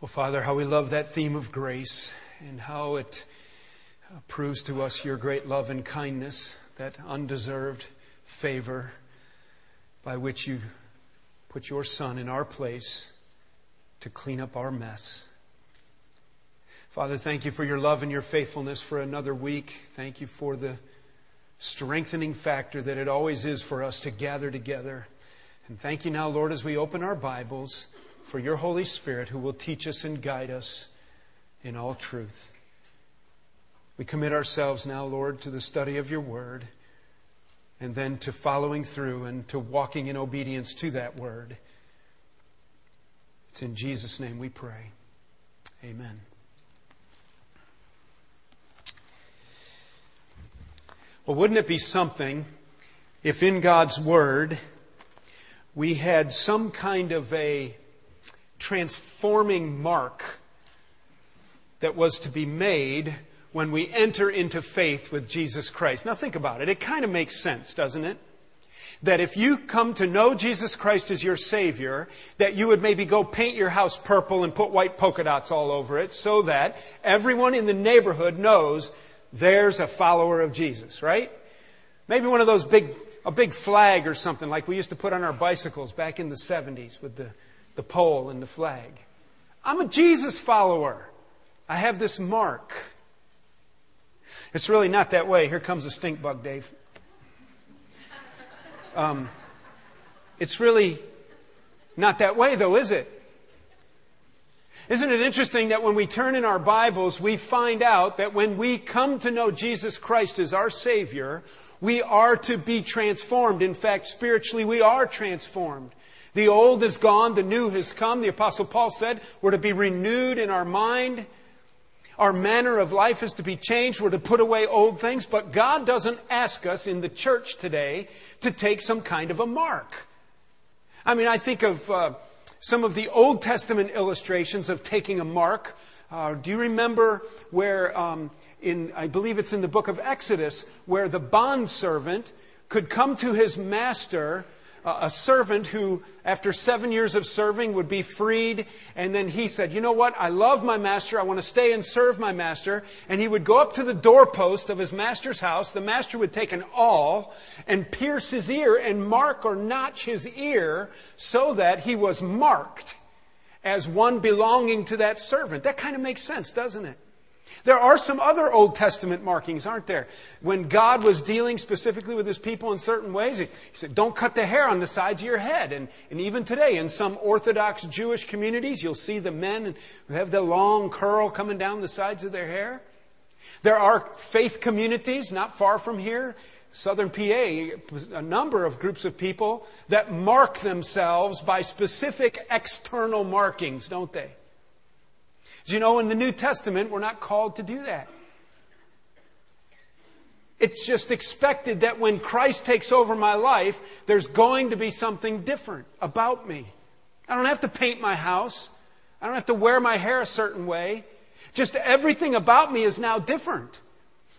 Well, Father, how we love that theme of grace and how it uh, proves to us your great love and kindness, that undeserved favor by which you put your Son in our place to clean up our mess. Father, thank you for your love and your faithfulness for another week. Thank you for the strengthening factor that it always is for us to gather together. And thank you now, Lord, as we open our Bibles for your Holy Spirit who will teach us and guide us in all truth. We commit ourselves now, Lord, to the study of your word and then to following through and to walking in obedience to that word. It's in Jesus' name we pray. Amen. Well, wouldn't it be something if in God's Word we had some kind of a transforming mark that was to be made when we enter into faith with Jesus Christ. Now think about it. It kind of makes sense, doesn't it? That if you come to know Jesus Christ as your Savior, that you would maybe go paint your house purple and put white polka dots all over it so that everyone in the neighborhood knows there's a follower of Jesus, right? Maybe one of those big, a big flag or something like we used to put on our bicycles back in the 70s with the the pole and the flag. I'm a Jesus follower. I have this mark. It's really not that way. Here comes a stink bug, Dave. Um, it's really not that way, though, is it? Isn't it interesting that when we turn in our Bibles, we find out that when we come to know Jesus Christ as our Savior, we are to be transformed. In fact, spiritually, we are transformed. The old is gone, the new has come. The Apostle Paul said we're to be renewed in our mind. Our manner of life is to be changed. We're to put away old things. But God doesn't ask us in the church today to take some kind of a mark. I mean, I think of uh, some of the Old Testament illustrations of taking a mark. Uh, do you remember where, um, in, I believe it's in the book of Exodus, where the bondservant could come to his master a servant who, after seven years of serving, would be freed. And then he said, You know what? I love my master. I want to stay and serve my master. And he would go up to the doorpost of his master's house. The master would take an awl and pierce his ear and mark or notch his ear so that he was marked as one belonging to that servant. That kind of makes sense, doesn't it? There are some other Old Testament markings, aren't there? When God was dealing specifically with his people in certain ways, he said, Don't cut the hair on the sides of your head. And, and even today, in some Orthodox Jewish communities, you'll see the men who have the long curl coming down the sides of their hair. There are faith communities not far from here, southern PA, a number of groups of people that mark themselves by specific external markings, don't they? Do you know in the New Testament, we're not called to do that? It's just expected that when Christ takes over my life, there's going to be something different about me. I don't have to paint my house. I don't have to wear my hair a certain way. Just everything about me is now different.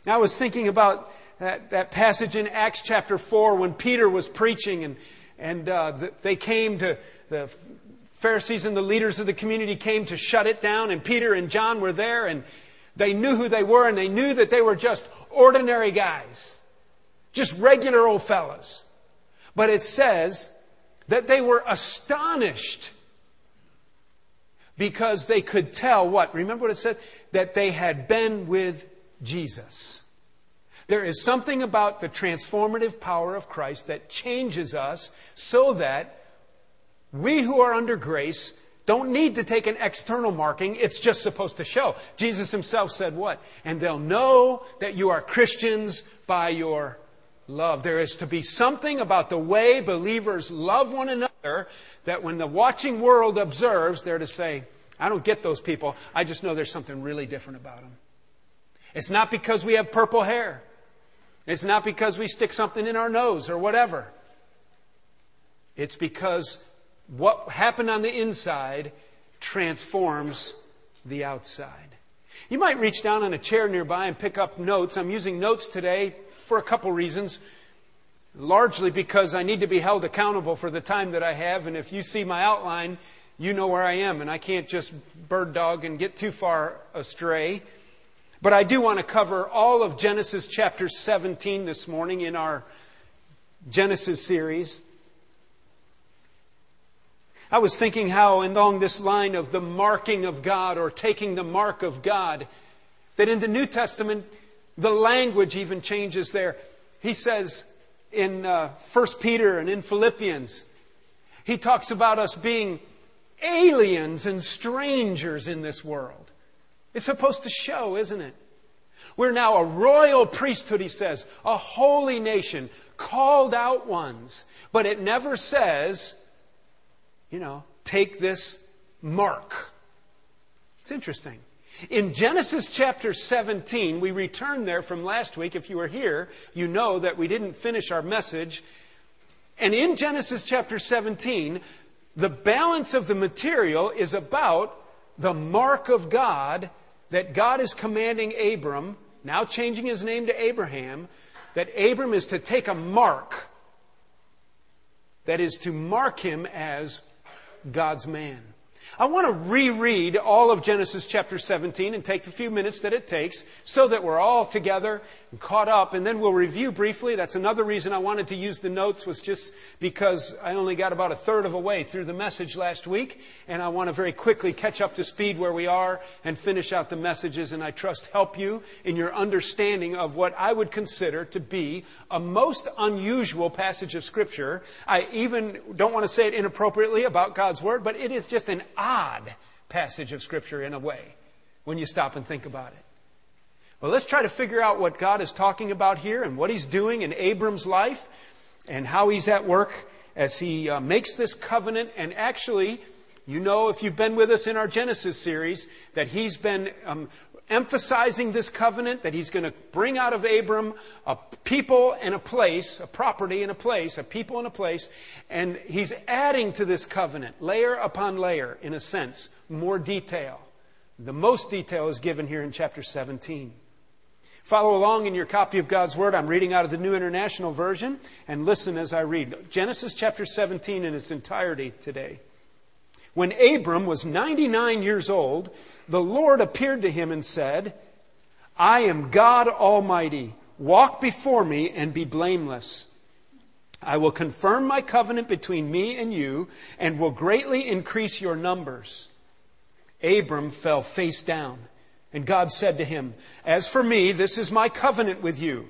Now, I was thinking about that, that passage in Acts chapter 4 when Peter was preaching and, and uh, they came to the Pharisees and the leaders of the community came to shut it down, and Peter and John were there, and they knew who they were, and they knew that they were just ordinary guys, just regular old fellas. But it says that they were astonished because they could tell what? Remember what it said? That they had been with Jesus. There is something about the transformative power of Christ that changes us so that we who are under grace don't need to take an external marking. It's just supposed to show. Jesus himself said what? And they'll know that you are Christians by your love. There is to be something about the way believers love one another that when the watching world observes, they're to say, I don't get those people. I just know there's something really different about them. It's not because we have purple hair. It's not because we stick something in our nose or whatever. It's because what happened on the inside transforms the outside. You might reach down on a chair nearby and pick up notes. I'm using notes today for a couple reasons. Largely because I need to be held accountable for the time that I have, and if you see my outline, you know where I am, and I can't just bird dog and get too far astray. But I do want to cover all of Genesis chapter 17 this morning in our Genesis series. I was thinking how, along this line of the marking of God or taking the mark of God, that in the New Testament, the language even changes there. He says in uh, 1 Peter and in Philippians, he talks about us being aliens and strangers in this world. It's supposed to show, isn't it? We're now a royal priesthood, he says, a holy nation, called out ones. But it never says, you know, take this mark. It's interesting. In Genesis chapter 17, we return there from last week. If you were here, you know that we didn't finish our message. And in Genesis chapter 17, the balance of the material is about the mark of God that God is commanding Abram, now changing his name to Abraham, that Abram is to take a mark that is to mark him as God's man. I want to reread all of Genesis chapter 17 and take the few minutes that it takes so that we're all together and caught up, and then we'll review briefly. That's another reason I wanted to use the notes was just because I only got about a third of a way through the message last week, and I want to very quickly catch up to speed where we are and finish out the messages, and I trust help you in your understanding of what I would consider to be a most unusual passage of Scripture. I even don't want to say it inappropriately about God's Word, but it is just an odd passage of Scripture in a way when you stop and think about it. Well, let's try to figure out what God is talking about here and what He's doing in Abram's life and how He's at work as He uh, makes this covenant. And actually, you know, if you've been with us in our Genesis series, that He's been um, emphasizing this covenant that he's going to bring out of Abram a people and a place, a property and a place, a people and a place, and he's adding to this covenant, layer upon layer, in a sense, more detail. The most detail is given here in chapter 17. Follow along in your copy of God's Word. I'm reading out of the New International Version, and listen as I read. Genesis chapter 17 in its entirety today. When Abram was 99 years old, the Lord appeared to him and said, I am God Almighty. Walk before me and be blameless. I will confirm my covenant between me and you and will greatly increase your numbers. Abram fell face down, and God said to him, As for me, this is my covenant with you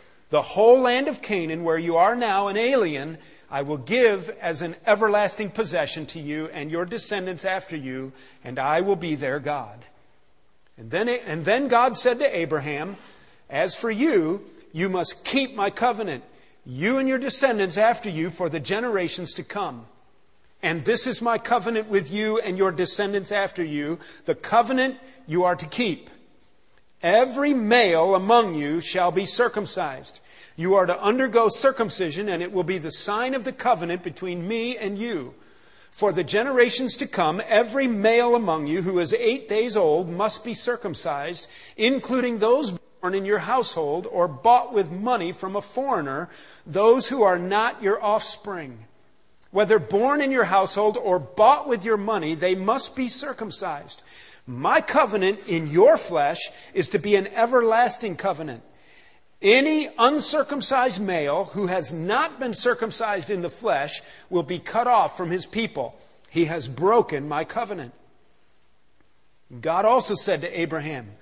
The whole land of Canaan, where you are now an alien, I will give as an everlasting possession to you and your descendants after you, and I will be their God. And then, and then God said to Abraham, As for you, you must keep my covenant, you and your descendants after you, for the generations to come. And this is my covenant with you and your descendants after you, the covenant you are to keep. Every male among you shall be circumcised. You are to undergo circumcision, and it will be the sign of the covenant between me and you. For the generations to come, every male among you who is eight days old must be circumcised, including those born in your household or bought with money from a foreigner, those who are not your offspring. Whether born in your household or bought with your money, they must be circumcised. My covenant in your flesh is to be an everlasting covenant. Any uncircumcised male who has not been circumcised in the flesh will be cut off from his people. He has broken my covenant. God also said to Abraham,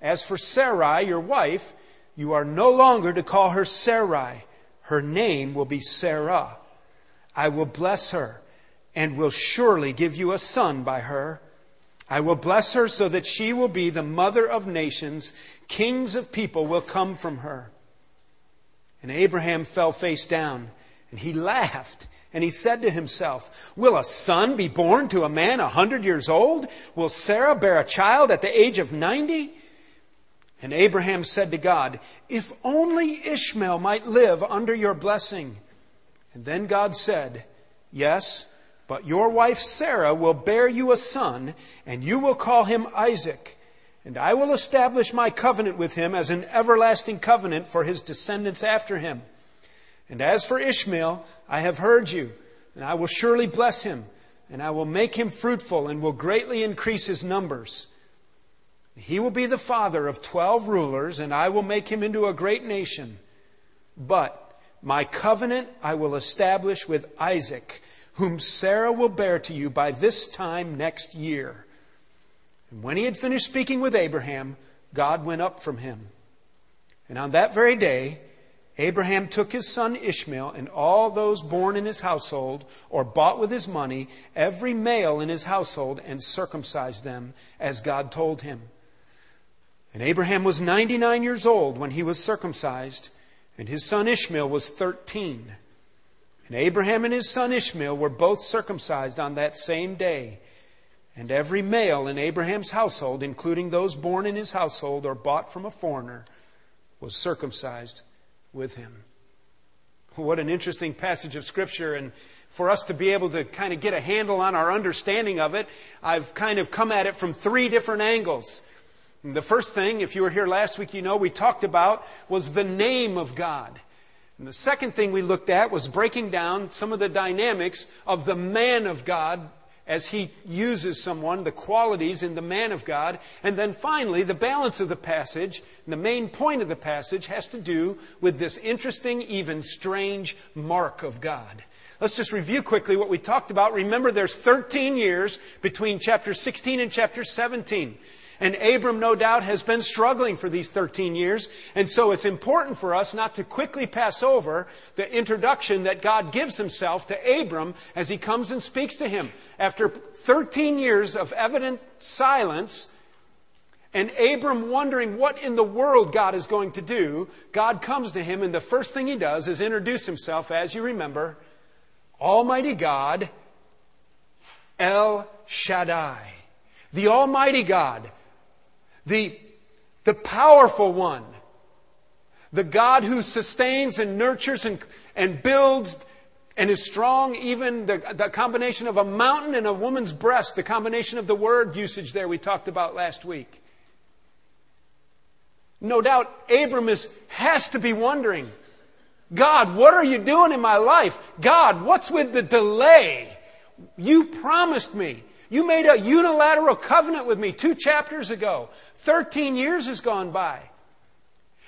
As for Sarai, your wife, you are no longer to call her Sarai. Her name will be Sarah. I will bless her and will surely give you a son by her. I will bless her so that she will be the mother of nations. Kings of people will come from her. And Abraham fell face down, And he laughed. And he said to himself, Will a son be born to a man a hundred years old? Will Sarah bear a child at the age of ninety? And Abraham said to God, If only Ishmael might live under your blessing. And then God said, Yes, but your wife Sarah will bear you a son, and you will call him Isaac. And I will establish my covenant with him as an everlasting covenant for his descendants after him. And as for Ishmael, I have heard you, and I will surely bless him, and I will make him fruitful, and will greatly increase his numbers. He will be the father of twelve rulers, and I will make him into a great nation. But my covenant I will establish with Isaac, whom Sarah will bear to you by this time next year. And when he had finished speaking with Abraham, God went up from him. And on that very day, Abraham took his son Ishmael and all those born in his household or bought with his money, every male in his household, and circumcised them as God told him. And Abraham was 99 years old when he was circumcised, and his son Ishmael was 13. And Abraham and his son Ishmael were both circumcised on that same day. And every male in Abraham's household, including those born in his household or bought from a foreigner, was circumcised with him. What an interesting passage of Scripture. And for us to be able to kind of get a handle on our understanding of it, I've kind of come at it from three different angles. And the first thing, if you were here last week, you know, we talked about was the name of God. And the second thing we looked at was breaking down some of the dynamics of the man of God as he uses someone, the qualities in the man of God. And then finally, the balance of the passage, the main point of the passage, has to do with this interesting, even strange mark of God. Let's just review quickly what we talked about. Remember, there's 13 years between chapter 16 and chapter 17. And Abram, no doubt, has been struggling for these 13 years. And so it's important for us not to quickly pass over the introduction that God gives himself to Abram as he comes and speaks to him. After 13 years of evident silence, and Abram wondering what in the world God is going to do, God comes to him, and the first thing he does is introduce himself, as you remember, Almighty God, El Shaddai. The Almighty God, the, the powerful one, the God who sustains and nurtures and, and builds and is strong, even the, the combination of a mountain and a woman's breast, the combination of the word usage there we talked about last week. No doubt Abram is, has to be wondering, God, what are you doing in my life? God, what's with the delay? You promised me. You made a unilateral covenant with me two chapters ago. Thirteen years has gone by.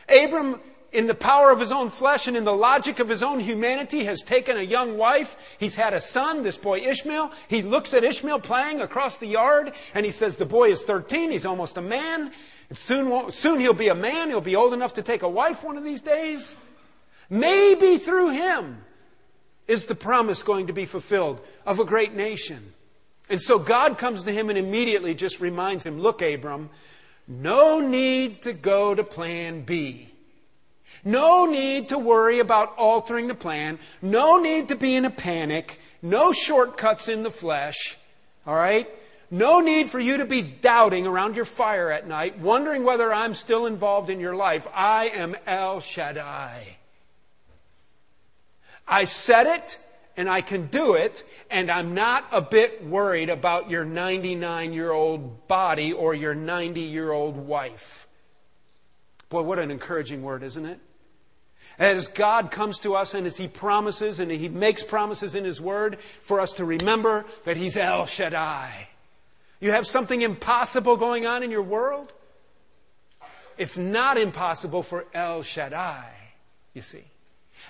Abram, in the power of his own flesh and in the logic of his own humanity, has taken a young wife. He's had a son, this boy Ishmael. He looks at Ishmael playing across the yard and he says, The boy is 13. He's almost a man. Soon, soon he'll be a man. He'll be old enough to take a wife one of these days. Maybe through him is the promise going to be fulfilled of a great nation. And so God comes to him and immediately just reminds him look, Abram, no need to go to plan B. No need to worry about altering the plan. No need to be in a panic. No shortcuts in the flesh. All right? No need for you to be doubting around your fire at night, wondering whether I'm still involved in your life. I am El Shaddai. I said it and I can do it, and I'm not a bit worried about your 99 year old body or your 90 year old wife. Boy, what an encouraging word, isn't it? As God comes to us and as He promises and He makes promises in His Word for us to remember that He's El Shaddai. You have something impossible going on in your world? It's not impossible for El Shaddai, you see.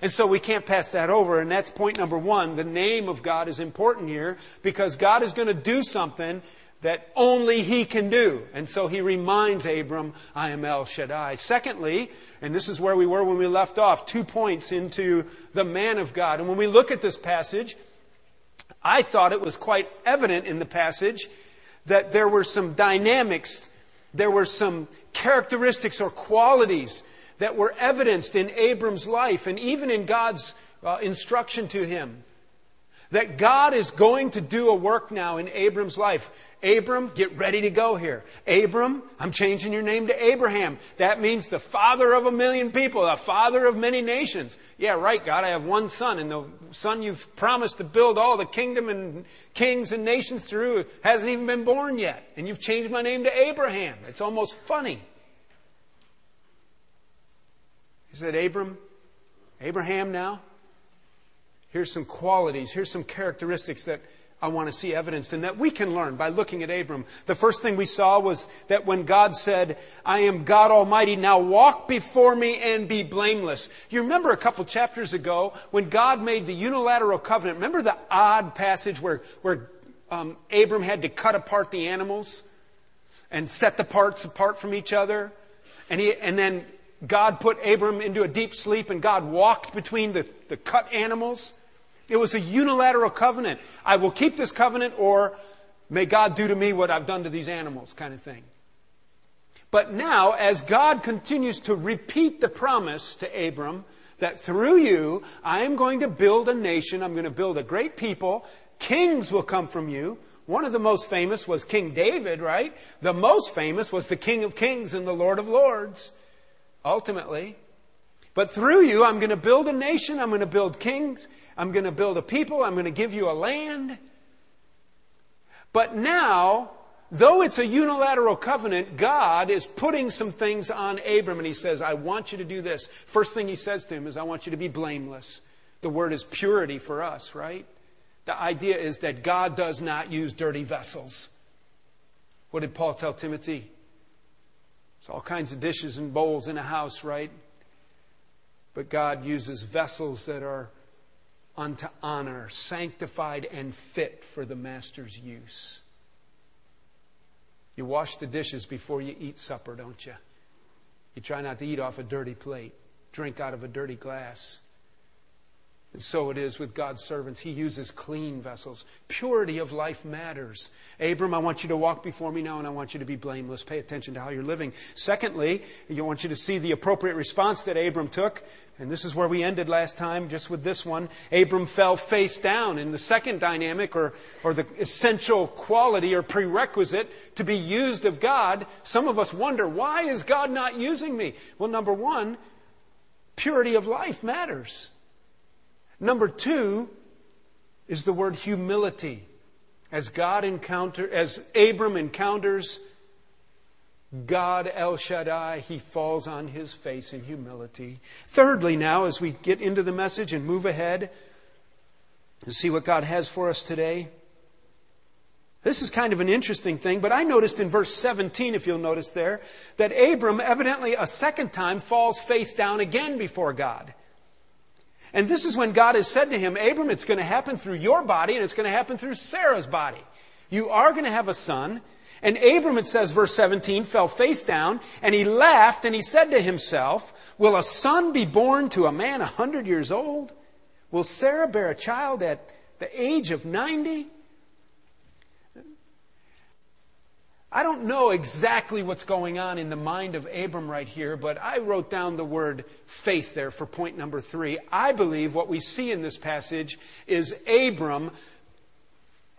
And so we can't pass that over. And that's point number one. The name of God is important here because God is going to do something that only He can do. And so He reminds Abram, I am El Shaddai. Secondly, and this is where we were when we left off, two points into the man of God. And when we look at this passage, I thought it was quite evident in the passage that there were some dynamics, there were some characteristics or qualities that were evidenced in Abram's life and even in God's uh, instruction to him that God is going to do a work now in Abram's life. Abram, get ready to go here. Abram, I'm changing your name to Abraham. That means the father of a million people, the father of many nations. Yeah, right, God, I have one son, and the son you've promised to build all the kingdom and kings and nations through hasn't even been born yet. And you've changed my name to Abraham. It's almost funny. He said, Abram, Abraham now, here's some qualities, here's some characteristics that I want to see evidenced and that we can learn by looking at Abram. The first thing we saw was that when God said, I am God Almighty, now walk before me and be blameless. You remember a couple chapters ago when God made the unilateral covenant. Remember the odd passage where, where um, Abram had to cut apart the animals and set the parts apart from each other? And, he, and then God put Abram into a deep sleep and God walked between the, the cut animals. It was a unilateral covenant. I will keep this covenant, or may God do to me what I've done to these animals, kind of thing. But now, as God continues to repeat the promise to Abram that through you, I am going to build a nation, I'm going to build a great people, kings will come from you. One of the most famous was King David, right? The most famous was the King of Kings and the Lord of Lords, ultimately. But through you, I'm going to build a nation, I'm going to build kings, I'm going to build a people. I'm going to give you a land. But now, though it's a unilateral covenant, God is putting some things on Abram and he says, I want you to do this. First thing he says to him is, I want you to be blameless. The word is purity for us, right? The idea is that God does not use dirty vessels. What did Paul tell Timothy? It's all kinds of dishes and bowls in a house, right? But God uses vessels that are unto honor, sanctified and fit for the master's use. You wash the dishes before you eat supper, don't you? You try not to eat off a dirty plate, drink out of a dirty glass. And so it is with God's servants. He uses clean vessels. Purity of life matters. Abram, I want you to walk before me now and I want you to be blameless. Pay attention to how you're living. Secondly, I want you to see the appropriate response that Abram took. And this is where we ended last time, just with this one. Abram fell face down. In the second dynamic, or, or the essential quality or prerequisite to be used of God, some of us wonder, why is God not using me? Well, number one, purity of life matters. Number two is the word humility. As God encounter, as Abram encounters God El Shaddai, he falls on his face in humility. Thirdly, now, as we get into the message and move ahead and see what God has for us today, this is kind of an interesting thing, but I noticed in verse 17, if you'll notice there, that Abram evidently a second time falls face down again before God. And this is when God has said to him, Abram, it's going to happen through your body and it's going to happen through Sarah's body. You are going to have a son. And Abram, it says, verse 17, fell face down and he laughed and he said to himself, Will a son be born to a man a hundred years old? Will Sarah bear a child at the age of 90? I don't know exactly what's going on in the mind of Abram right here, but I wrote down the word faith there for point number three. I believe what we see in this passage is Abram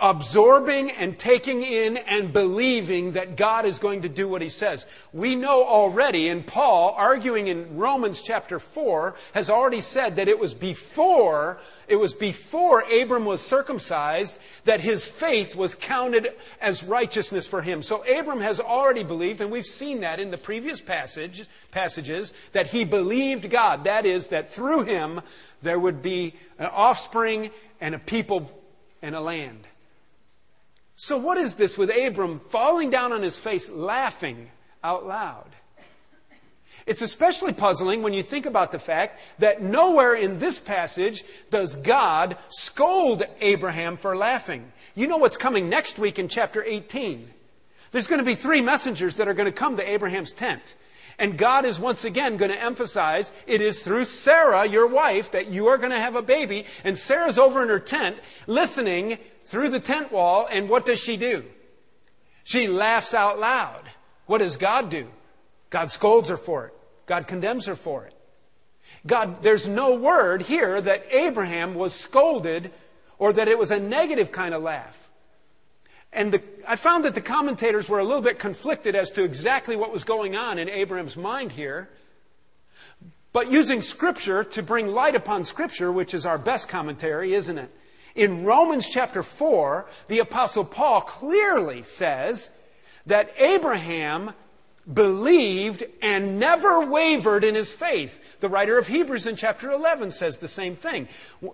absorbing and taking in and believing that God is going to do what he says. We know already, and Paul, arguing in Romans chapter 4, has already said that it was before, it was before Abram was circumcised that his faith was counted as righteousness for him. So Abram has already believed, and we've seen that in the previous passage, passages, that he believed God. That is, that through him there would be an offspring and a people and a land. So, what is this with Abram falling down on his face, laughing out loud? It's especially puzzling when you think about the fact that nowhere in this passage does God scold Abraham for laughing. You know what's coming next week in chapter 18. There's going to be three messengers that are going to come to Abraham's tent. And God is once again going to emphasize it is through Sarah, your wife, that you are going to have a baby. And Sarah's over in her tent listening through the tent wall, and what does she do? She laughs out loud. What does God do? God scolds her for it. God condemns her for it. God, there's no word here that Abraham was scolded or that it was a negative kind of laugh. And the, I found that the commentators were a little bit conflicted as to exactly what was going on in Abraham's mind here. But using Scripture to bring light upon Scripture, which is our best commentary, isn't it? In Romans chapter 4, the Apostle Paul clearly says that Abraham believed and never wavered in his faith. The writer of Hebrews in chapter 11 says the same thing.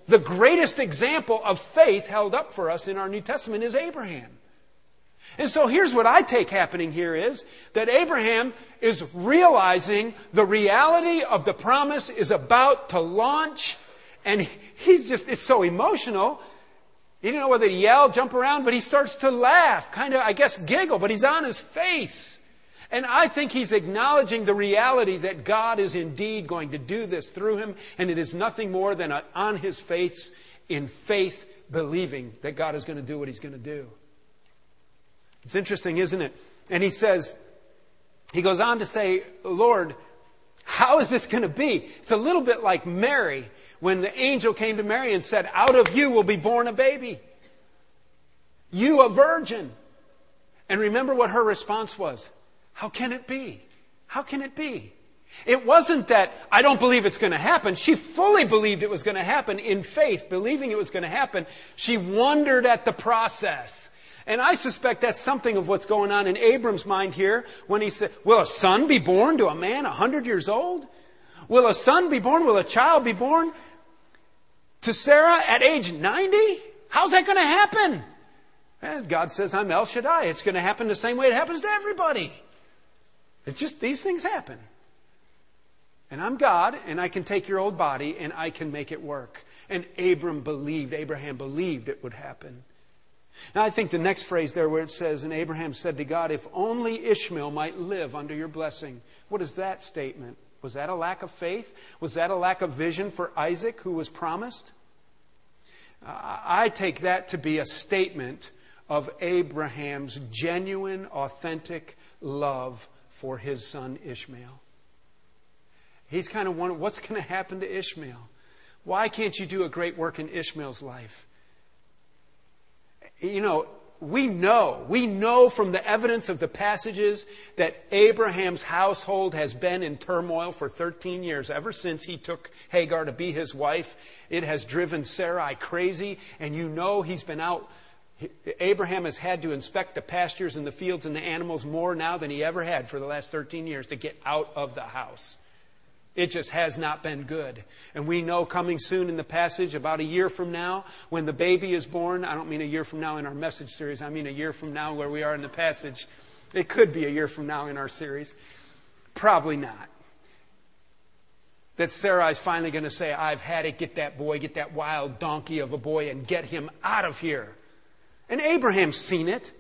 The greatest example of faith held up for us in our New Testament is Abraham. And so here's what I take happening here is that Abraham is realizing the reality of the promise is about to launch and he's just, it's so emotional. He didn't know whether to yell, jump around, but he starts to laugh, kind of, I guess, giggle, but he's on his face. And I think he's acknowledging the reality that God is indeed going to do this through him, and it is nothing more than a, on his face, in faith, believing that God is going to do what he's going to do. It's interesting, isn't it? And he says, he goes on to say, Lord, how is this going to be? It's a little bit like Mary when the angel came to Mary and said, Out of you will be born a baby. You, a virgin. And remember what her response was How can it be? How can it be? It wasn't that I don't believe it's going to happen. She fully believed it was going to happen in faith, believing it was going to happen. She wondered at the process. And I suspect that's something of what's going on in Abram's mind here when he said, Will a son be born to a man a hundred years old? Will a son be born? Will a child be born to Sarah at age 90? How's that going to happen? And God says, I'm El Shaddai. It's going to happen the same way it happens to everybody. It's just these things happen. And I'm God, and I can take your old body and I can make it work. And Abram believed, Abraham believed it would happen. Now, I think the next phrase there where it says, And Abraham said to God, If only Ishmael might live under your blessing. What is that statement? Was that a lack of faith? Was that a lack of vision for Isaac who was promised? I take that to be a statement of Abraham's genuine, authentic love for his son Ishmael. He's kind of wondering what's going to happen to Ishmael? Why can't you do a great work in Ishmael's life? You know, we know, we know from the evidence of the passages that Abraham's household has been in turmoil for 13 years. Ever since he took Hagar to be his wife, it has driven Sarai crazy, and you know he's been out. Abraham has had to inspect the pastures and the fields and the animals more now than he ever had for the last 13 years to get out of the house. It just has not been good. And we know coming soon in the passage, about a year from now, when the baby is born, I don't mean a year from now in our message series, I mean a year from now where we are in the passage. It could be a year from now in our series. Probably not. That Sarah is finally going to say, I've had it, get that boy, get that wild donkey of a boy, and get him out of here. And Abraham's seen it.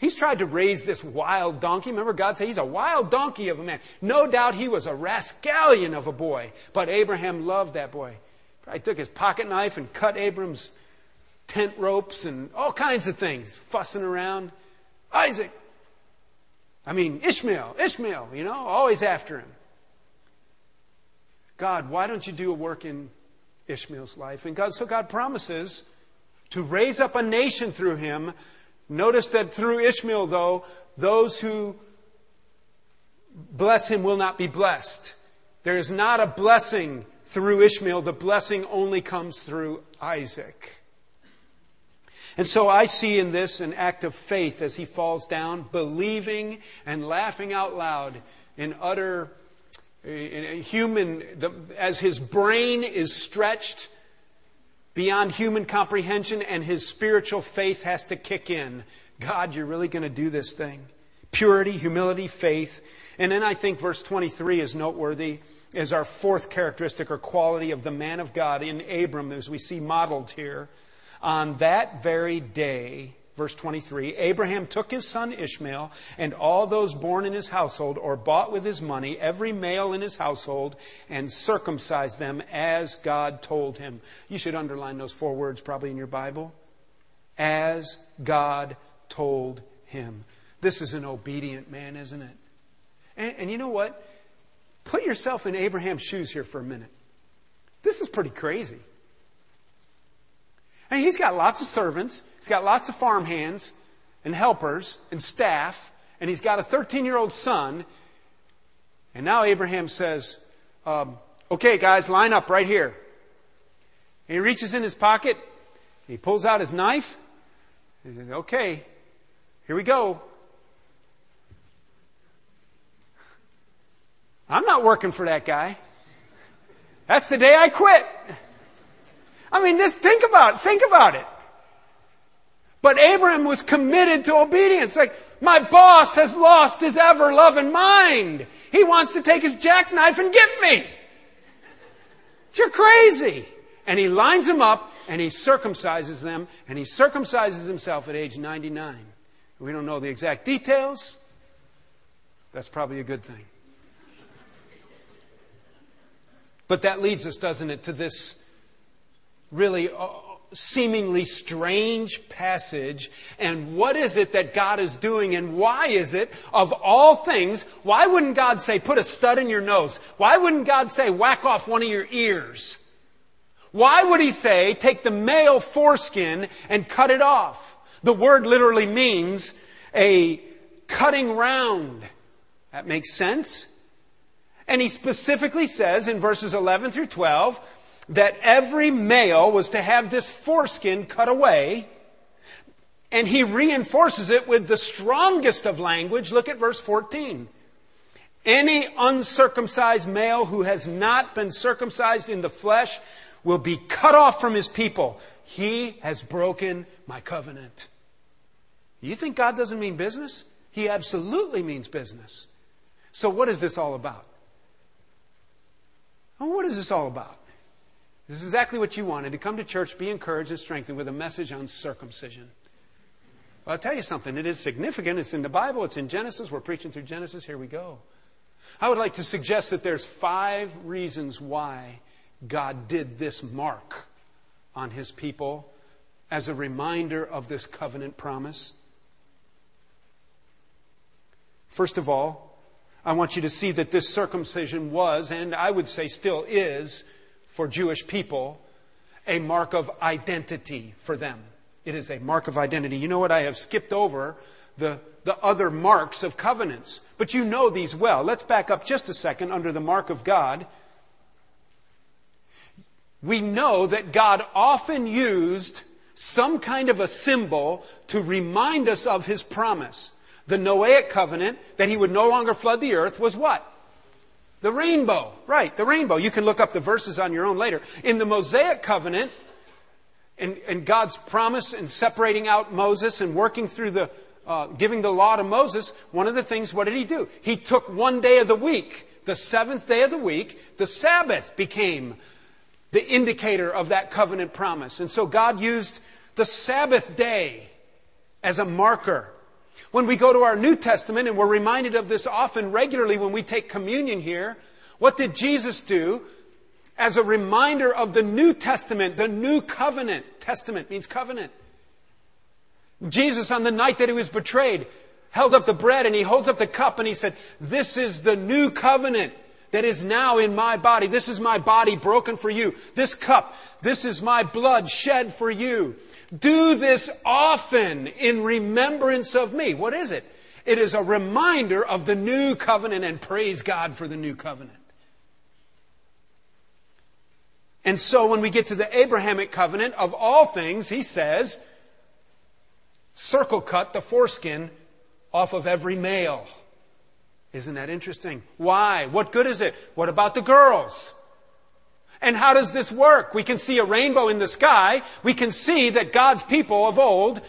He's tried to raise this wild donkey. Remember, God said he's a wild donkey of a man. No doubt he was a rascallion of a boy, but Abraham loved that boy. Probably took his pocket knife and cut Abram's tent ropes and all kinds of things, fussing around. Isaac. I mean, Ishmael, Ishmael, you know, always after him. God, why don't you do a work in Ishmael's life? And God, so God promises to raise up a nation through him Notice that through Ishmael, though, those who bless him will not be blessed. There is not a blessing through Ishmael. The blessing only comes through Isaac. And so I see in this an act of faith as he falls down, believing and laughing out loud in utter in human, as his brain is stretched beyond human comprehension, and his spiritual faith has to kick in. God, you're really going to do this thing. Purity, humility, faith. And then I think verse 23 is noteworthy as our fourth characteristic or quality of the man of God in Abram, as we see modeled here. On that very day, Verse 23 Abraham took his son Ishmael and all those born in his household or bought with his money, every male in his household, and circumcised them as God told him. You should underline those four words probably in your Bible. As God told him. This is an obedient man, isn't it? And, and you know what? put yourself in Abraham's shoes here for a minute. This is pretty crazy. And he's got lots of servants, he's got lots of farm hands and helpers and staff, and he's got a 13 year old son. And now Abraham says, um, Okay, guys, line up right here. And he reaches in his pocket, he pulls out his knife, and he says, Okay, here we go. I'm not working for that guy. That's the day I quit. I mean, just think about it. Think about it. But Abraham was committed to obedience. Like, my boss has lost his ever loving mind. He wants to take his jackknife and get me. You're crazy. And he lines them up and he circumcises them and he circumcises himself at age 99. We don't know the exact details. That's probably a good thing. But that leads us, doesn't it, to this really uh, seemingly strange passage. And what is it that God is doing? And why is it, of all things, why wouldn't God say, put a stud in your nose? Why wouldn't God say, whack off one of your ears? Why would he say, take the male foreskin and cut it off? The word literally means a cutting round. That makes sense? And he specifically says in verses 11 through 12 that every male was to have this foreskin cut away. And he reinforces it with the strongest of language. Look at verse 14. Any uncircumcised male who has not been circumcised in the flesh will be cut off from his people. He has broken my covenant. You think God doesn't mean business? He absolutely means business. So, what is this all about? Well, what is this all about? This is exactly what you wanted to come to church, be encouraged and strengthened with a message on circumcision. Well, I'll tell you something. It is significant. It's in the Bible. It's in Genesis. We're preaching through Genesis. Here we go. I would like to suggest that there's five reasons why God did this mark on his people as a reminder of this covenant promise. First of all, I want you to see that this circumcision was, and I would say still is, for Jewish people, a mark of identity for them. It is a mark of identity. You know what? I have skipped over the, the other marks of covenants, but you know these well. Let's back up just a second under the mark of God. We know that God often used some kind of a symbol to remind us of his promise the Noahic covenant that he would no longer flood the earth was what? The rainbow. Right, the rainbow. You can look up the verses on your own later. In the Mosaic covenant, and, and God's promise in separating out Moses and working through the, uh, giving the law to Moses, one of the things, what did he do? He took one day of the week, the seventh day of the week, the Sabbath became the indicator of that covenant promise. And so God used the Sabbath day as a marker when we go to our New Testament, and we're reminded of this often regularly when we take communion here, what did Jesus do as a reminder of the New Testament, the New Covenant? Testament means covenant. Jesus, on the night that he was betrayed, held up the bread and he holds up the cup and he said, This is the new covenant that is now in my body. This is my body broken for you. This cup, this is my blood shed for you. Do this often in remembrance of me. What is it? It is a reminder of the new covenant and praise God for the new covenant. And so when we get to the Abrahamic covenant, of all things, he says, circle cut the foreskin off of every male. Isn't that interesting? Why? What good is it? What about the girls? And how does this work? We can see a rainbow in the sky. We can see that God's people of old,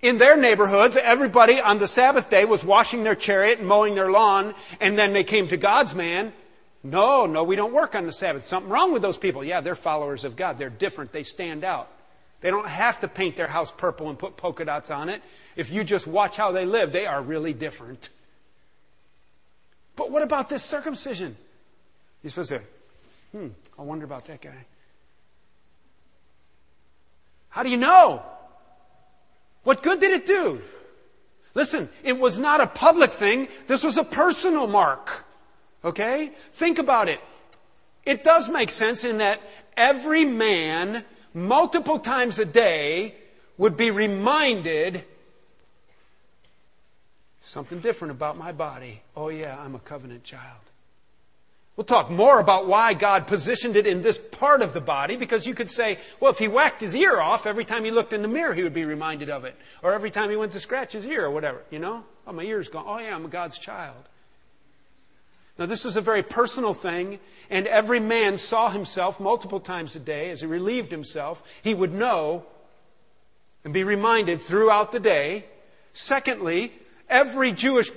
in their neighborhoods, everybody on the Sabbath day was washing their chariot and mowing their lawn, and then they came to God's man. No, no, we don't work on the Sabbath. Something wrong with those people. Yeah, they're followers of God. They're different. They stand out. They don't have to paint their house purple and put polka dots on it. If you just watch how they live, they are really different. But what about this circumcision? You're supposed to, hmm, I wonder about that guy. How do you know? What good did it do? Listen, it was not a public thing. This was a personal mark. Okay? Think about it. It does make sense in that every man, multiple times a day, would be reminded something different about my body. Oh, yeah, I'm a covenant child. We'll talk more about why God positioned it in this part of the body because you could say, well, if he whacked his ear off, every time he looked in the mirror, he would be reminded of it. Or every time he went to scratch his ear or whatever, you know? Oh, my ear's gone. Oh, yeah, I'm God's child. Now, this was a very personal thing, and every man saw himself multiple times a day as he relieved himself. He would know and be reminded throughout the day. Secondly, every Jewish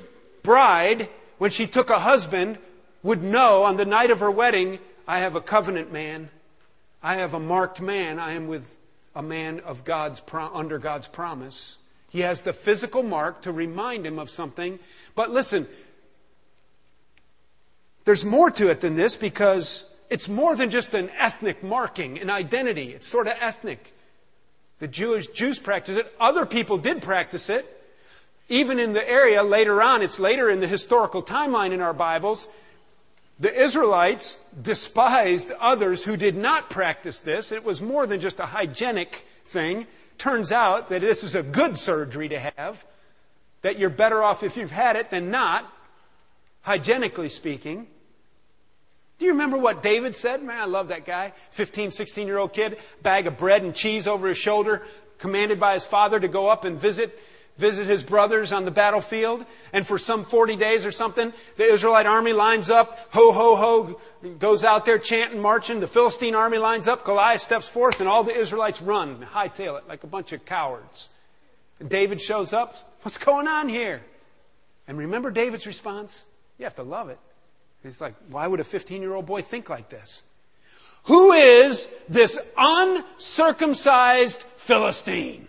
bride, when she took a husband, would know on the night of her wedding, I have a covenant man. I have a marked man. I am with a man of God's under God's promise. He has the physical mark to remind him of something. But listen, there's more to it than this because it's more than just an ethnic marking, an identity. It's sort of ethnic. The Jewish Jews practice it. Other people did practice it. Even in the area later on, it's later in the historical timeline in our Bibles, the Israelites despised others who did not practice this. It was more than just a hygienic thing. Turns out that this is a good surgery to have, that you're better off if you've had it than not, hygienically speaking. Do you remember what David said? Man, I love that guy. 15, 16 year old kid, bag of bread and cheese over his shoulder, commanded by his father to go up and visit visit his brothers on the battlefield, and for some 40 days or something, the Israelite army lines up, ho, ho, ho, goes out there chanting, marching. The Philistine army lines up, Goliath steps forth, and all the Israelites run, hightail it like a bunch of cowards. And David shows up, what's going on here? And remember David's response? You have to love it. He's like, why would a 15 year old boy think like this? Who is this uncircumcised Philistine?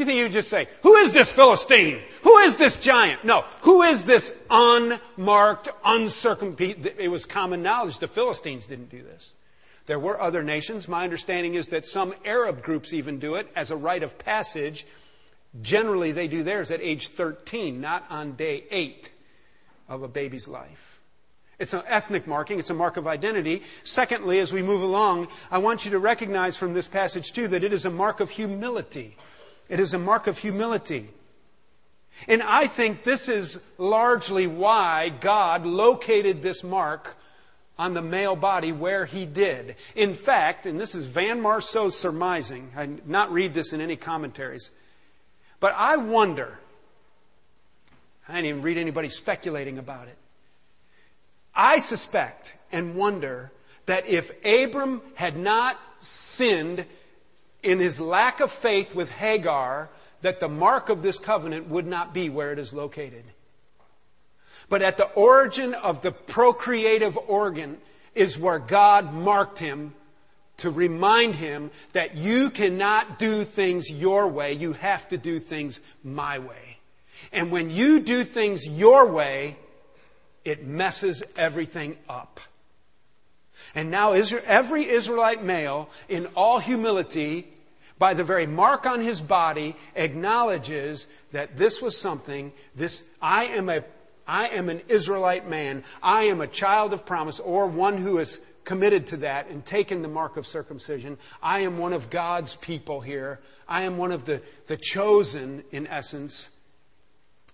You think you would just say, Who is this Philistine? Who is this giant? No. Who is this unmarked, uncircumcised? It was common knowledge the Philistines didn't do this. There were other nations. My understanding is that some Arab groups even do it as a rite of passage. Generally, they do theirs at age 13, not on day 8 of a baby's life. It's an ethnic marking, it's a mark of identity. Secondly, as we move along, I want you to recognize from this passage, too, that it is a mark of humility. It is a mark of humility. And I think this is largely why God located this mark on the male body where he did. In fact, and this is Van Marceau's surmising, I not read this in any commentaries, but I wonder, I didn't even read anybody speculating about it. I suspect and wonder that if Abram had not sinned in his lack of faith with Hagar that the mark of this covenant would not be where it is located. But at the origin of the procreative organ is where God marked him to remind him that you cannot do things your way, you have to do things my way. And when you do things your way, it messes everything up. And now every Israelite male, in all humility, by the very mark on his body, acknowledges that this was something, this, I am a, I am an Israelite man. I am a child of promise, or one who is committed to that and taken the mark of circumcision. I am one of God's people here. I am one of the, the chosen, in essence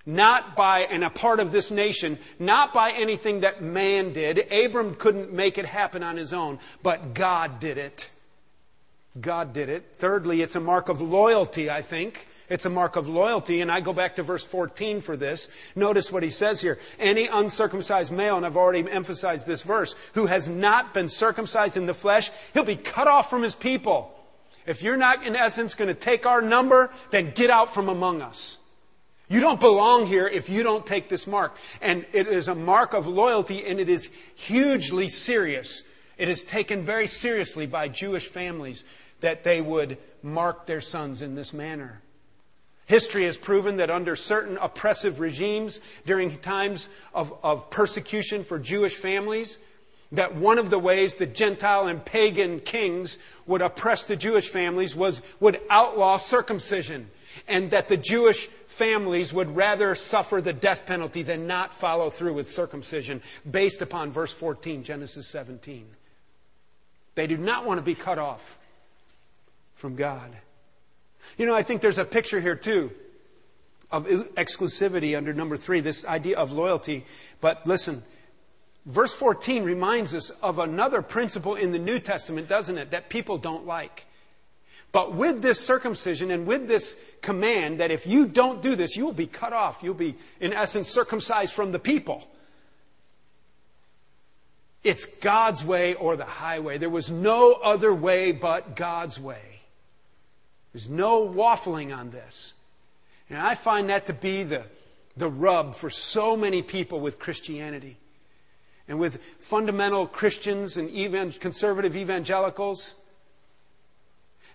not by, and a part of this nation, not by anything that man did. Abram couldn't make it happen on his own, but God did it. God did it. Thirdly, it's a mark of loyalty, I think. It's a mark of loyalty, and I go back to verse 14 for this. Notice what he says here. Any uncircumcised male, and I've already emphasized this verse, who has not been circumcised in the flesh, he'll be cut off from his people. If you're not, in essence, going to take our number, then get out from among us. You don't belong here if you don't take this mark. And it is a mark of loyalty and it is hugely serious. It is taken very seriously by Jewish families that they would mark their sons in this manner. History has proven that under certain oppressive regimes during times of, of persecution for Jewish families, that one of the ways the Gentile and pagan kings would oppress the Jewish families was would outlaw circumcision, and that the Jewish families would rather suffer the death penalty than not follow through with circumcision based upon verse 14, Genesis 17. They do not want to be cut off from God. You know, I think there's a picture here too of exclusivity under number three, this idea of loyalty. But listen, verse 14 reminds us of another principle in the New Testament, doesn't it? That people don't like. But with this circumcision and with this command that if you don't do this, you'll be cut off. You'll be, in essence, circumcised from the people. It's God's way or the highway. There was no other way but God's way. There's no waffling on this. And I find that to be the, the rub for so many people with Christianity and with fundamental Christians and even conservative evangelicals.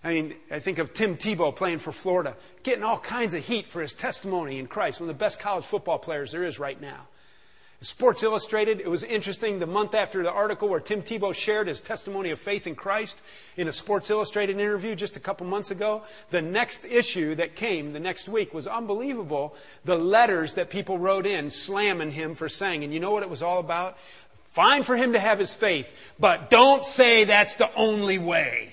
I mean, I think of Tim Tebow playing for Florida, getting all kinds of heat for his testimony in Christ, one of the best college football players there is right now. Sports Illustrated, it was interesting the month after the article where Tim Tebow shared his testimony of faith in Christ in a Sports Illustrated interview just a couple months ago. The next issue that came the next week was unbelievable. The letters that people wrote in slamming him for saying, and you know what it was all about? Fine for him to have his faith, but don't say that's the only way.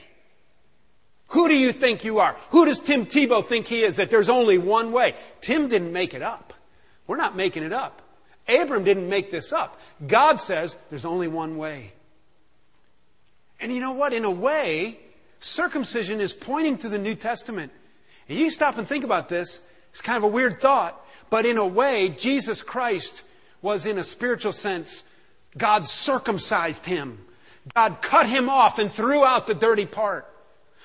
Who do you think you are? Who does Tim Tebow think he is that there's only one way? Tim didn't make it up. We're not making it up. Abram didn't make this up. God says there's only one way. And you know what? In a way, circumcision is pointing to the New Testament. And you stop and think about this. It's kind of a weird thought. But in a way, Jesus Christ was, in a spiritual sense, God circumcised him. God cut him off and threw out the dirty part.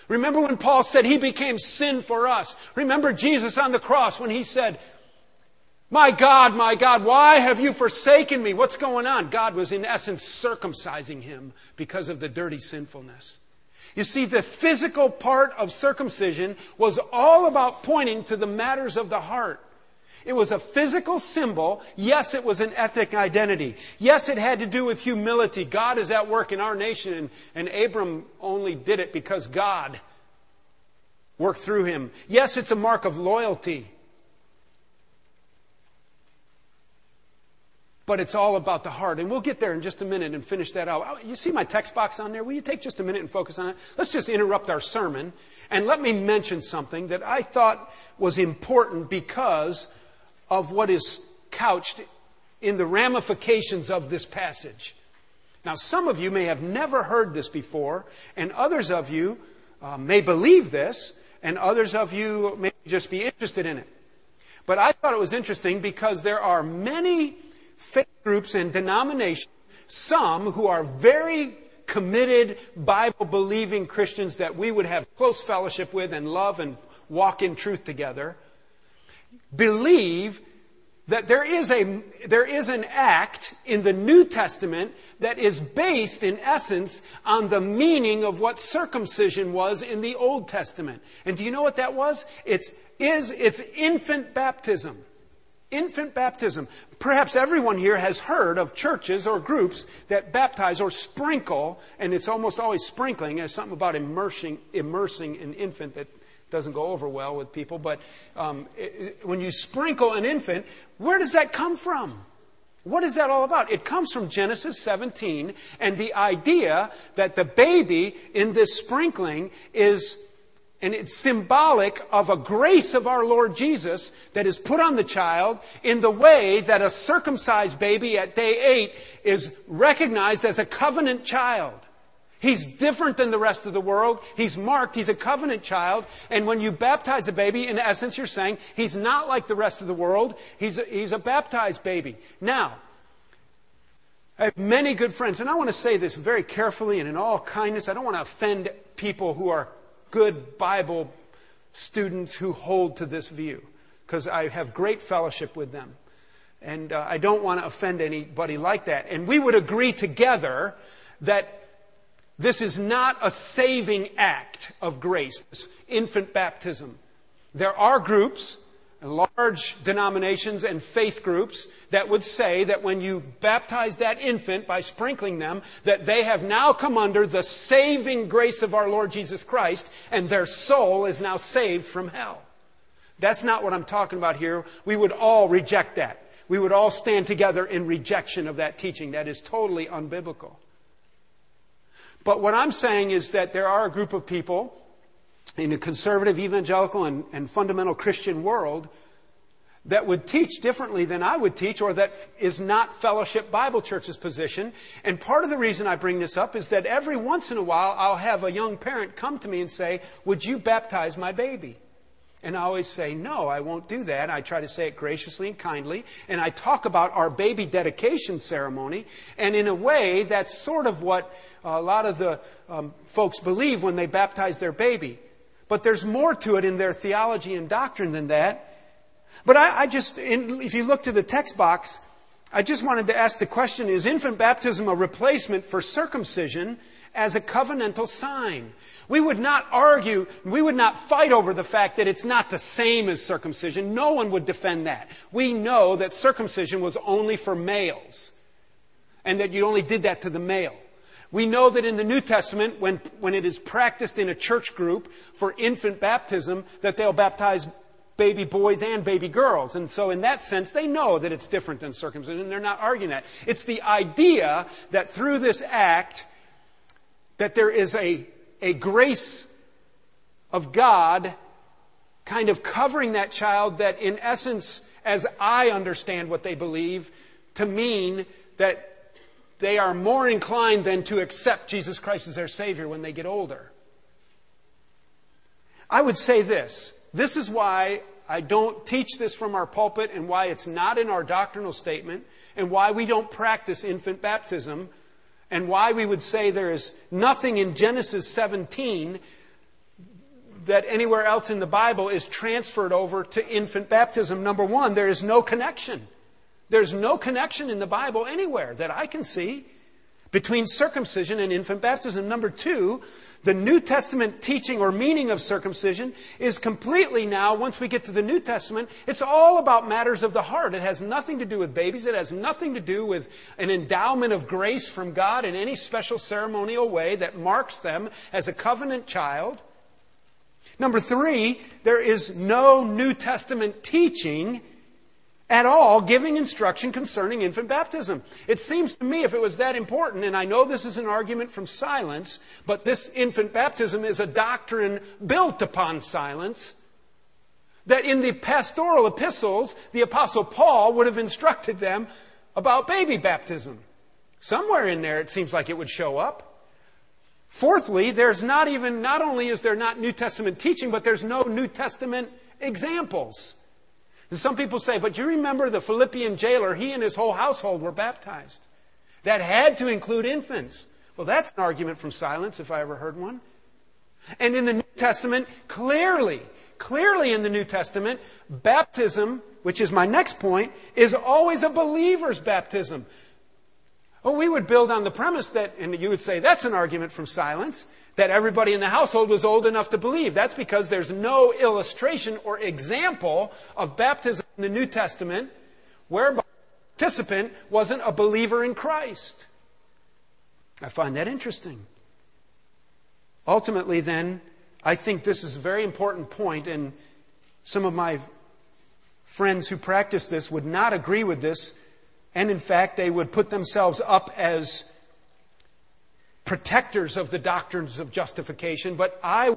Remember when Paul said he became sin for us? Remember Jesus on the cross when he said, my God, my God, why have you forsaken me? What's going on? God was, in essence, circumcising him because of the dirty sinfulness. You see, the physical part of circumcision was all about pointing to the matters of the heart. It was a physical symbol. Yes, it was an ethnic identity. Yes, it had to do with humility. God is at work in our nation, and, and Abram only did it because God worked through him. Yes, it's a mark of loyalty. but it's all about the heart. And we'll get there in just a minute and finish that out. Oh, you see my text box on there? Will you take just a minute and focus on it? Let's just interrupt our sermon and let me mention something that I thought was important because of what is couched in the ramifications of this passage. Now, some of you may have never heard this before, and others of you uh, may believe this, and others of you may just be interested in it. But I thought it was interesting because there are many faith groups and denominations, some who are very committed, Bible believing Christians that we would have close fellowship with and love and walk in truth together, believe that there is, a, there is an act in the New Testament that is based, in essence, on the meaning of what circumcision was in the Old Testament. And do you know what that was? It's, is, it's infant baptism. Infant baptism. Perhaps everyone here has heard of churches or groups that baptize or sprinkle, and it's almost always sprinkling. There's something about immersing, immersing an infant that doesn't go over well with people. But um, it, when you sprinkle an infant, where does that come from? What is that all about? It comes from Genesis 17 and the idea that the baby in this sprinkling is and it's symbolic of a grace of our Lord Jesus that is put on the child in the way that a circumcised baby at day eight is recognized as a covenant child. He's different than the rest of the world. He's marked. He's a covenant child. And when you baptize a baby, in essence, you're saying he's not like the rest of the world. He's a, he's a baptized baby. Now, I have many good friends, and I want to say this very carefully and in all kindness. I don't want to offend people who are good Bible students who hold to this view because I have great fellowship with them. And uh, I don't want to offend anybody like that. And we would agree together that this is not a saving act of grace, infant baptism. There are groups large denominations and faith groups that would say that when you baptize that infant by sprinkling them, that they have now come under the saving grace of our Lord Jesus Christ and their soul is now saved from hell. That's not what I'm talking about here. We would all reject that. We would all stand together in rejection of that teaching. That is totally unbiblical. But what I'm saying is that there are a group of people in the conservative, evangelical, and, and fundamental Christian world that would teach differently than I would teach, or that is not Fellowship Bible Church's position. And part of the reason I bring this up is that every once in a while I'll have a young parent come to me and say, Would you baptize my baby? And I always say, No, I won't do that. I try to say it graciously and kindly. And I talk about our baby dedication ceremony. And in a way, that's sort of what a lot of the um, folks believe when they baptize their baby. But there's more to it in their theology and doctrine than that. But I, I just, in, if you look to the text box, I just wanted to ask the question is infant baptism a replacement for circumcision as a covenantal sign? We would not argue, we would not fight over the fact that it's not the same as circumcision. No one would defend that. We know that circumcision was only for males and that you only did that to the male. We know that in the New Testament, when, when it is practiced in a church group for infant baptism, that they'll baptize baby boys and baby girls. And so, in that sense, they know that it's different than circumcision, and they're not arguing that. It's the idea that through this act, that there is a, a grace of God kind of covering that child that, in essence, as I understand what they believe, to mean that they are more inclined than to accept Jesus Christ as their Savior when they get older. I would say this this is why I don't teach this from our pulpit and why it's not in our doctrinal statement and why we don't practice infant baptism and why we would say there is nothing in Genesis 17 that anywhere else in the Bible is transferred over to infant baptism. Number one, there is no connection. There's no connection in the Bible anywhere that I can see between circumcision and infant baptism. Number two, the New Testament teaching or meaning of circumcision is completely now, once we get to the New Testament, it's all about matters of the heart. It has nothing to do with babies. It has nothing to do with an endowment of grace from God in any special ceremonial way that marks them as a covenant child. Number three, there is no New Testament teaching at all giving instruction concerning infant baptism. It seems to me if it was that important, and I know this is an argument from silence, but this infant baptism is a doctrine built upon silence, that in the pastoral epistles, the Apostle Paul would have instructed them about baby baptism. Somewhere in there it seems like it would show up. Fourthly, there's not even, not only is there not New Testament teaching, but there's no New Testament examples. And some people say, but you remember the Philippian jailer, he and his whole household were baptized. That had to include infants. Well, that's an argument from silence, if I ever heard one. And in the New Testament, clearly, clearly in the New Testament, baptism, which is my next point, is always a believer's baptism. Well, we would build on the premise that, and you would say that's an argument from silence that everybody in the household was old enough to believe. That's because there's no illustration or example of baptism in the New Testament whereby the participant wasn't a believer in Christ. I find that interesting. Ultimately, then, I think this is a very important point, and some of my friends who practice this would not agree with this, and in fact, they would put themselves up as protectors of the doctrines of justification, but I,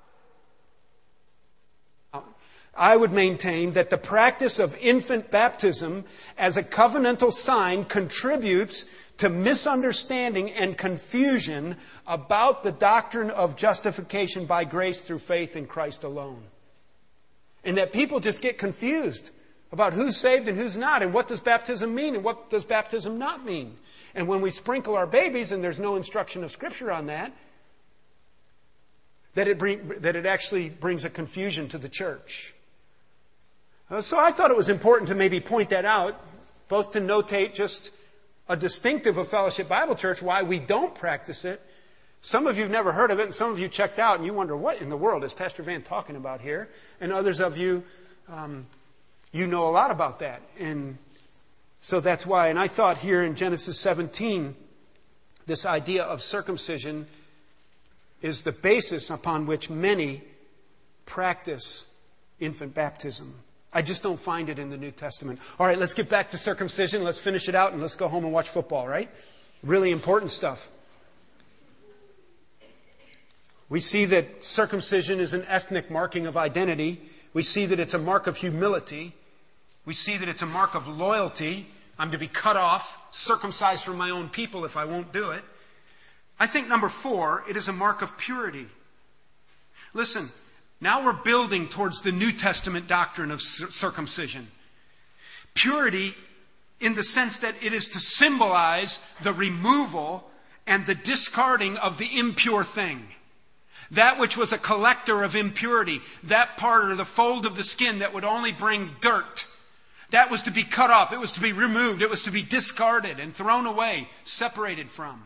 I would maintain that the practice of infant baptism as a covenantal sign contributes to misunderstanding and confusion about the doctrine of justification by grace through faith in Christ alone. And that people just get confused about who's saved and who's not, and what does baptism mean and what does baptism not mean. And when we sprinkle our babies, and there's no instruction of Scripture on that, that it, bring, that it actually brings a confusion to the church. Uh, so I thought it was important to maybe point that out, both to notate just a distinctive of Fellowship Bible Church, why we don't practice it. Some of you have never heard of it, and some of you checked out, and you wonder, what in the world is Pastor Van talking about here? And others of you, um, you know a lot about that. And so that's why, and I thought here in Genesis 17, this idea of circumcision is the basis upon which many practice infant baptism. I just don't find it in the New Testament. All right, let's get back to circumcision. Let's finish it out and let's go home and watch football, right? Really important stuff. We see that circumcision is an ethnic marking of identity. We see that it's a mark of humility. We see that it's a mark of loyalty. I'm to be cut off, circumcised from my own people if I won't do it. I think number four, it is a mark of purity. Listen, now we're building towards the New Testament doctrine of circumcision. Purity in the sense that it is to symbolize the removal and the discarding of the impure thing. That which was a collector of impurity, that part or the fold of the skin that would only bring dirt, that was to be cut off. It was to be removed. It was to be discarded and thrown away, separated from.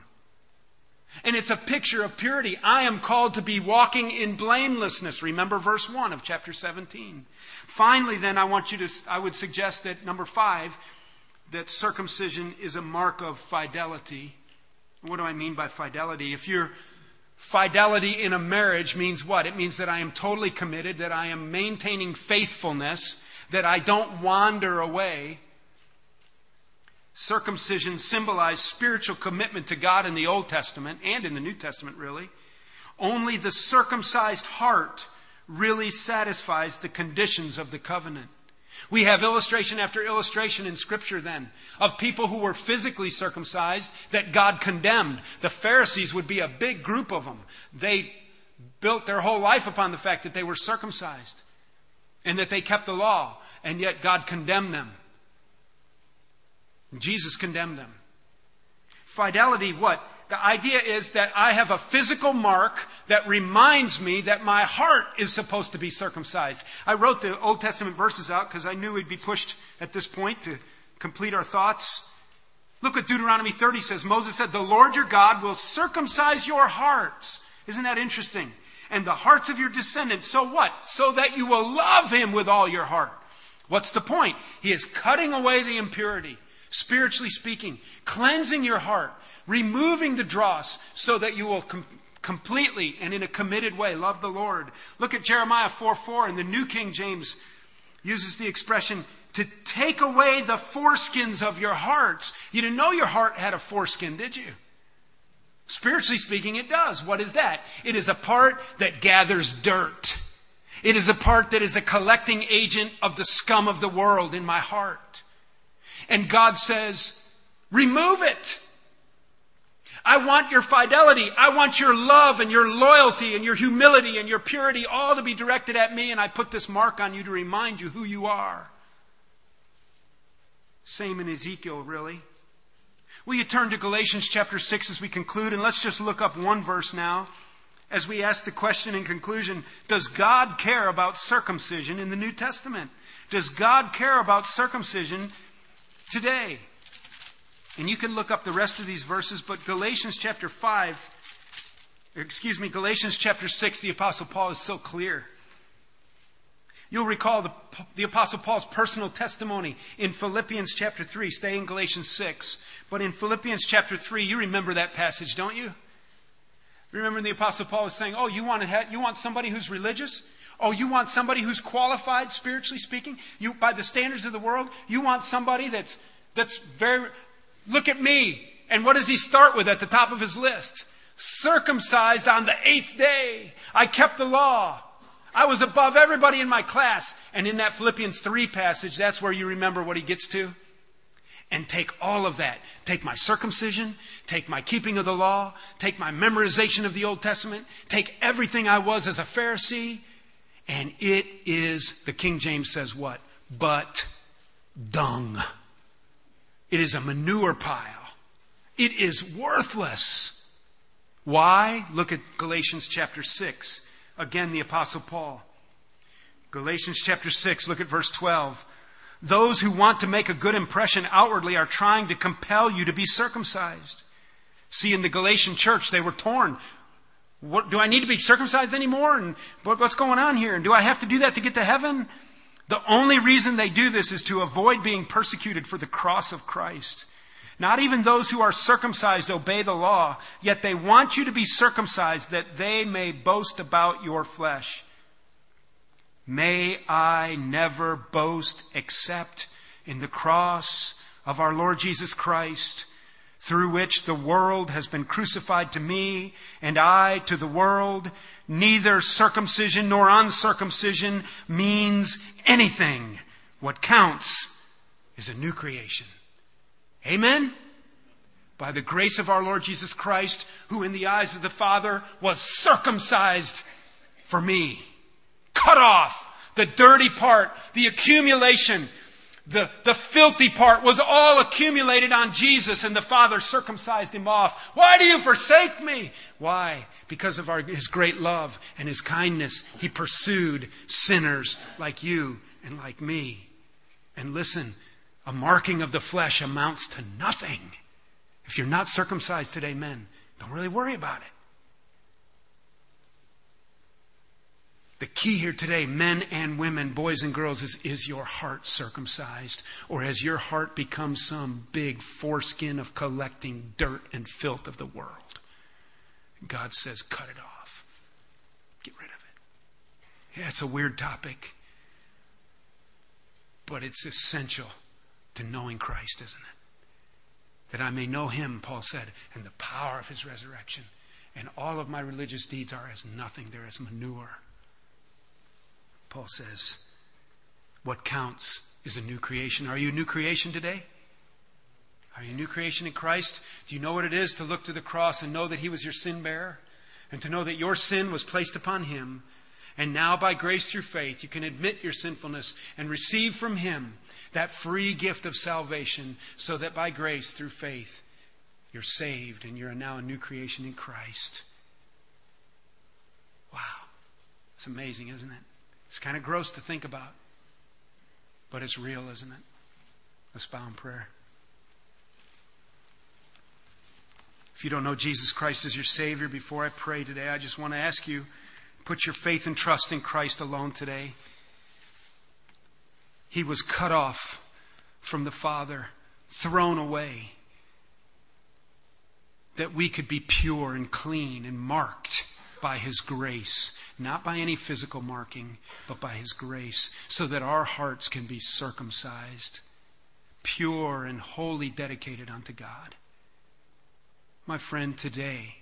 And it's a picture of purity. I am called to be walking in blamelessness. Remember verse 1 of chapter 17. Finally, then, I want you to, I would suggest that number five, that circumcision is a mark of fidelity. What do I mean by fidelity? If your fidelity in a marriage means what? It means that I am totally committed, that I am maintaining faithfulness, that I don't wander away. Circumcision symbolized spiritual commitment to God in the Old Testament and in the New Testament, really. Only the circumcised heart really satisfies the conditions of the covenant. We have illustration after illustration in Scripture then of people who were physically circumcised that God condemned. The Pharisees would be a big group of them. They built their whole life upon the fact that they were circumcised and that they kept the law, and yet God condemned them. Jesus condemned them. Fidelity, what? The idea is that I have a physical mark that reminds me that my heart is supposed to be circumcised. I wrote the Old Testament verses out because I knew we'd be pushed at this point to complete our thoughts. Look what Deuteronomy 30 says. Moses said, The Lord your God will circumcise your hearts. Isn't that interesting? And the hearts of your descendants. So what? So that you will love him with all your heart. What's the point? He is cutting away the impurity, spiritually speaking, cleansing your heart removing the dross so that you will com- completely and in a committed way love the Lord. Look at Jeremiah 4 4 in the New King James uses the expression to take away the foreskins of your hearts. You didn't know your heart had a foreskin, did you? Spiritually speaking, it does. What is that? It is a part that gathers dirt. It is a part that is a collecting agent of the scum of the world in my heart. And God says, remove it. I want your fidelity. I want your love and your loyalty and your humility and your purity all to be directed at me, and I put this mark on you to remind you who you are. Same in Ezekiel, really. Will you turn to Galatians chapter 6 as we conclude? And let's just look up one verse now as we ask the question in conclusion Does God care about circumcision in the New Testament? Does God care about circumcision today? And you can look up the rest of these verses, but Galatians chapter 5, excuse me, Galatians chapter 6, the Apostle Paul is so clear. You'll recall the, the Apostle Paul's personal testimony in Philippians chapter 3. Stay in Galatians 6. But in Philippians chapter 3, you remember that passage, don't you? Remember the Apostle Paul was saying, Oh, you want, to have, you want somebody who's religious? Oh, you want somebody who's qualified, spiritually speaking? You, by the standards of the world? You want somebody that's, that's very, Look at me. And what does he start with at the top of his list? Circumcised on the eighth day. I kept the law. I was above everybody in my class. And in that Philippians 3 passage, that's where you remember what he gets to. And take all of that. Take my circumcision, take my keeping of the law, take my memorization of the Old Testament, take everything I was as a Pharisee, and it is, the King James says what? But dung. It is a manure pile. It is worthless. Why? Look at Galatians chapter 6. Again, the Apostle Paul. Galatians chapter 6, look at verse 12. Those who want to make a good impression outwardly are trying to compel you to be circumcised. See, in the Galatian church, they were torn. What, do I need to be circumcised anymore? And what, what's going on here? And do I have to do that to get to heaven? The only reason they do this is to avoid being persecuted for the cross of Christ. Not even those who are circumcised obey the law, yet they want you to be circumcised that they may boast about your flesh. May I never boast except in the cross of our Lord Jesus Christ, through which the world has been crucified to me and I to the world. Neither circumcision nor uncircumcision means anything. What counts is a new creation. Amen? By the grace of our Lord Jesus Christ, who in the eyes of the Father was circumcised for me cut off. The dirty part, the accumulation, the, the filthy part was all accumulated on Jesus, and the Father circumcised him off. Why do you forsake me? Why? Because of our, his great love and his kindness, he pursued sinners like you and like me. And listen, a marking of the flesh amounts to nothing. If you're not circumcised today, men, don't really worry about it. The key here today, men and women, boys and girls, is is your heart circumcised? Or has your heart become some big foreskin of collecting dirt and filth of the world? God says, cut it off. Get rid of it. Yeah, it's a weird topic, but it's essential to knowing Christ, isn't it? That I may know him, Paul said, and the power of his resurrection. And all of my religious deeds are as nothing, they're as manure. Paul says, what counts is a new creation. Are you a new creation today? Are you a new creation in Christ? Do you know what it is to look to the cross and know that He was your sin bearer? And to know that your sin was placed upon Him? And now, by grace through faith, you can admit your sinfulness and receive from Him that free gift of salvation, so that by grace through faith, you're saved and you're now a new creation in Christ. Wow. It's amazing, isn't it? It's kind of gross to think about, but it's real, isn't it? Let's bow in prayer. If you don't know Jesus Christ as your Savior, before I pray today, I just want to ask you put your faith and trust in Christ alone today. He was cut off from the Father, thrown away, that we could be pure and clean and marked by His grace, not by any physical marking, but by His grace, so that our hearts can be circumcised, pure and wholly dedicated unto God. My friend, today,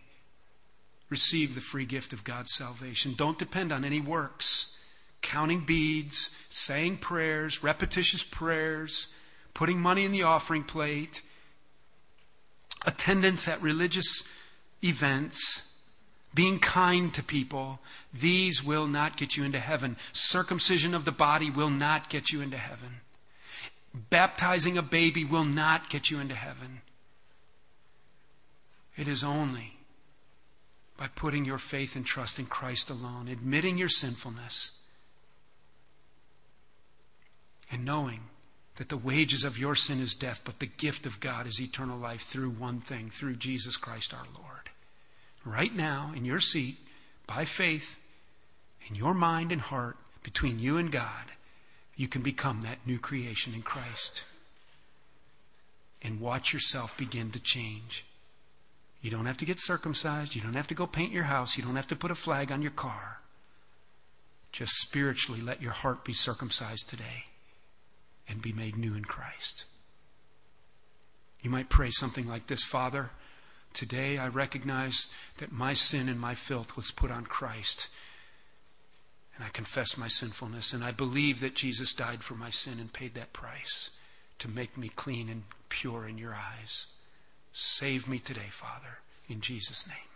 receive the free gift of God's salvation. Don't depend on any works. Counting beads, saying prayers, repetitious prayers, putting money in the offering plate, attendance at religious events, being kind to people, these will not get you into heaven. Circumcision of the body will not get you into heaven. Baptizing a baby will not get you into heaven. It is only by putting your faith and trust in Christ alone, admitting your sinfulness, and knowing that the wages of your sin is death, but the gift of God is eternal life through one thing, through Jesus Christ our Lord right now in your seat by faith in your mind and heart between you and God, you can become that new creation in Christ. And watch yourself begin to change. You don't have to get circumcised. You don't have to go paint your house. You don't have to put a flag on your car. Just spiritually let your heart be circumcised today and be made new in Christ. You might pray something like this Father, Today I recognize that my sin and my filth was put on Christ. And I confess my sinfulness. And I believe that Jesus died for my sin and paid that price to make me clean and pure in your eyes. Save me today, Father, in Jesus' name.